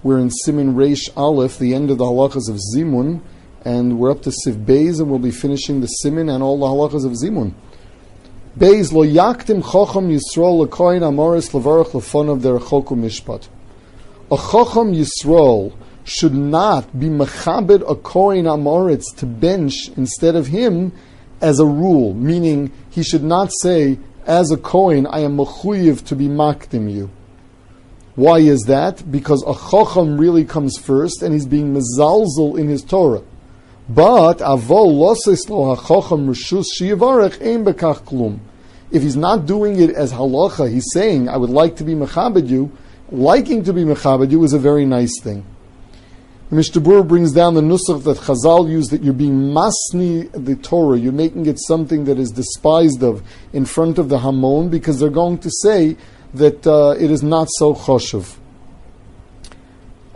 We're in Siman Reish Aleph, the end of the halachas of Zimun, and we're up to Siv Beis, and we'll be finishing the Siman and all the halachas of Zimun. Beis lo yaktim chocham Yisrael lekoin amoris levarach lefonav derechoku mishpat. A chocham Yisrael should not be mechabed a koin amoritz to bench instead of him as a rule, meaning he should not say, as a koin, I am mechuyev to be makdim you. Why is that? Because a chacham really comes first, and he's being mezalzel in his Torah. But avol losis lo hachacham rishus shiyavarech ein bekach klum. If he's not doing it as halacha, he's saying, I would like to be mechabed you. Liking to be mechabed you is a very nice thing. Burr brings down the nusach that Chazal used that you're being masni the Torah, you're making it something that is despised of in front of the Hamon because they're going to say that uh, it is not so choshev.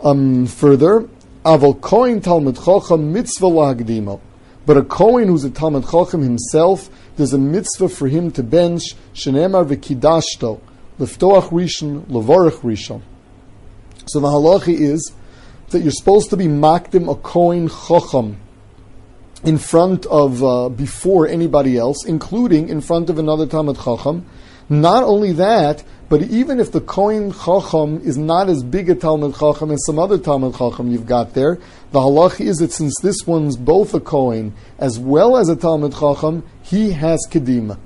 Um, further, aval koin talmud chochem mitzvah lagdimo, but a koin who's a talmud chochem himself, there's a mitzvah for him to bench shenemar v'kidashto liftoach rishon levorach rishon. So the halacha is that you're supposed to be makdim a koin chochem in front of uh, before anybody else, including in front of another talmud chacham. Not only that, but even if the Kohen Chacham is not as big a Talmud Chacham as some other Talmud Chacham you've got there, the halach is that since this one's both a Kohen as well as a Talmud Chacham, he has Kedima.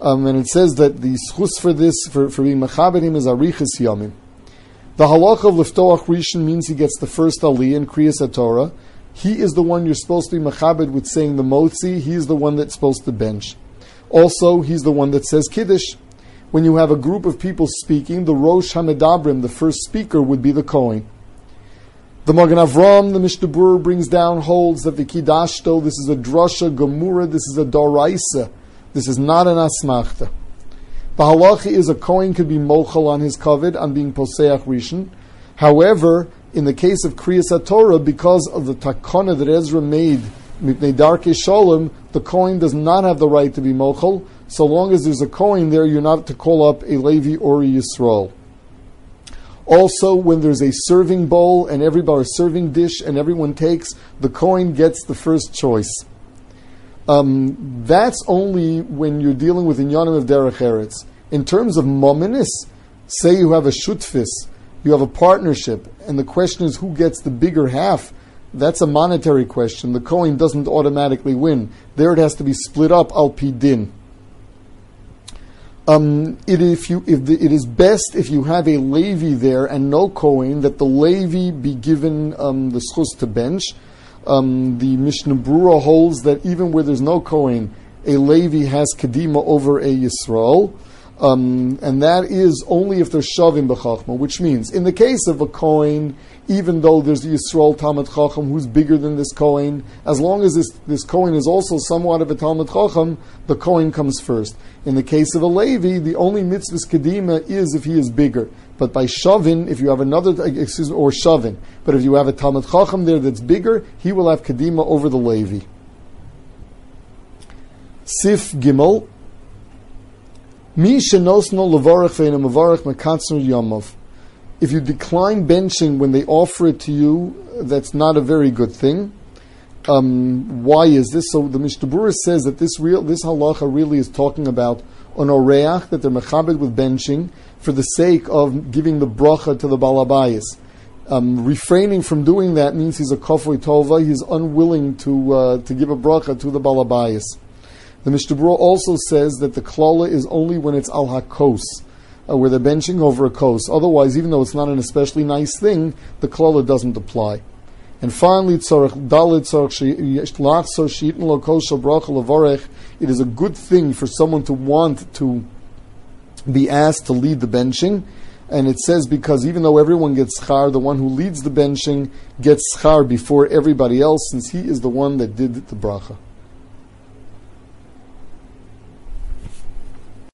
Um, and it says that the schus for this, for, for being Mechabedim, is Arichas Yomim. The halach of Liftoach Rishon means he gets the first Ali in Kriyas Torah. He is the one you're supposed to be Mechabed with saying the Motzi. He's the one that's supposed to bench. Also, he's the one that says Kiddush when you have a group of people speaking, the Rosh Hamedabrim, the first speaker, would be the Kohen. The Magen Avram, the Mishnah Berurah brings down, holds that the Kidashto, this is a drasha, Gemura, this is a Doraisa. This is not an Asmachta. The halacha is a Kohen could be mochel on his covet on being Poseach Rishon. However, in the case of Kriyas Torah, because of the takana that Ezra made, Mipnei Darke Shalom, the Kohen does not have the right to be mochel, so long as there's a coin there, you're not to call up a Levi or a Yisrael. Also, when there's a serving bowl and everybody a serving dish and everyone takes, the coin gets the first choice. Um, that's only when you're dealing with inyanim of derech eretz. In terms of mominus, say you have a shutfis, you have a partnership, and the question is who gets the bigger half. That's a monetary question. The coin doesn't automatically win. There it has to be split up al din um, it, if you, if the, it is best if you have a Levi there and no Kohen, that the Levi be given um, the schus to bench. Um, the Mishnah Brura holds that even where there's no Kohen, a Levi has Kedima over a Yisrael. Um, and that is only if there's Shavim B'chachma, which means, in the case of a coin, even though there's the Yisrael Talmud Chacham who's bigger than this coin, as long as this, this Kohen is also somewhat of a Talmud Chacham, the coin comes first. In the case of a Levi, the only mitzvah's Kedima is if he is bigger. But by Shavin, if you have another, excuse me, or Shavin, but if you have a Talmud Chacham there that's bigger, he will have Kedima over the Levi. Sif Gimel, If you decline benching when they offer it to you, that's not a very good thing. Um, why is this? So the Mishnah Berurah says that this real this halacha really is talking about an oreach that they're mechabed with benching for the sake of giving the bracha to the balabayas. Um, refraining from doing that means he's a kofoi tova. He's unwilling to uh, to give a bracha to the balabayas. The Mishnah also says that the klala is only when it's al hakos, uh, where they're benching over a kos. Otherwise, even though it's not an especially nice thing, the klala doesn't apply. And finally, It is a good thing for someone to want to be asked to lead the benching. And it says because even though everyone gets schar, the one who leads the benching gets schar before everybody else, since he is the one that did the bracha.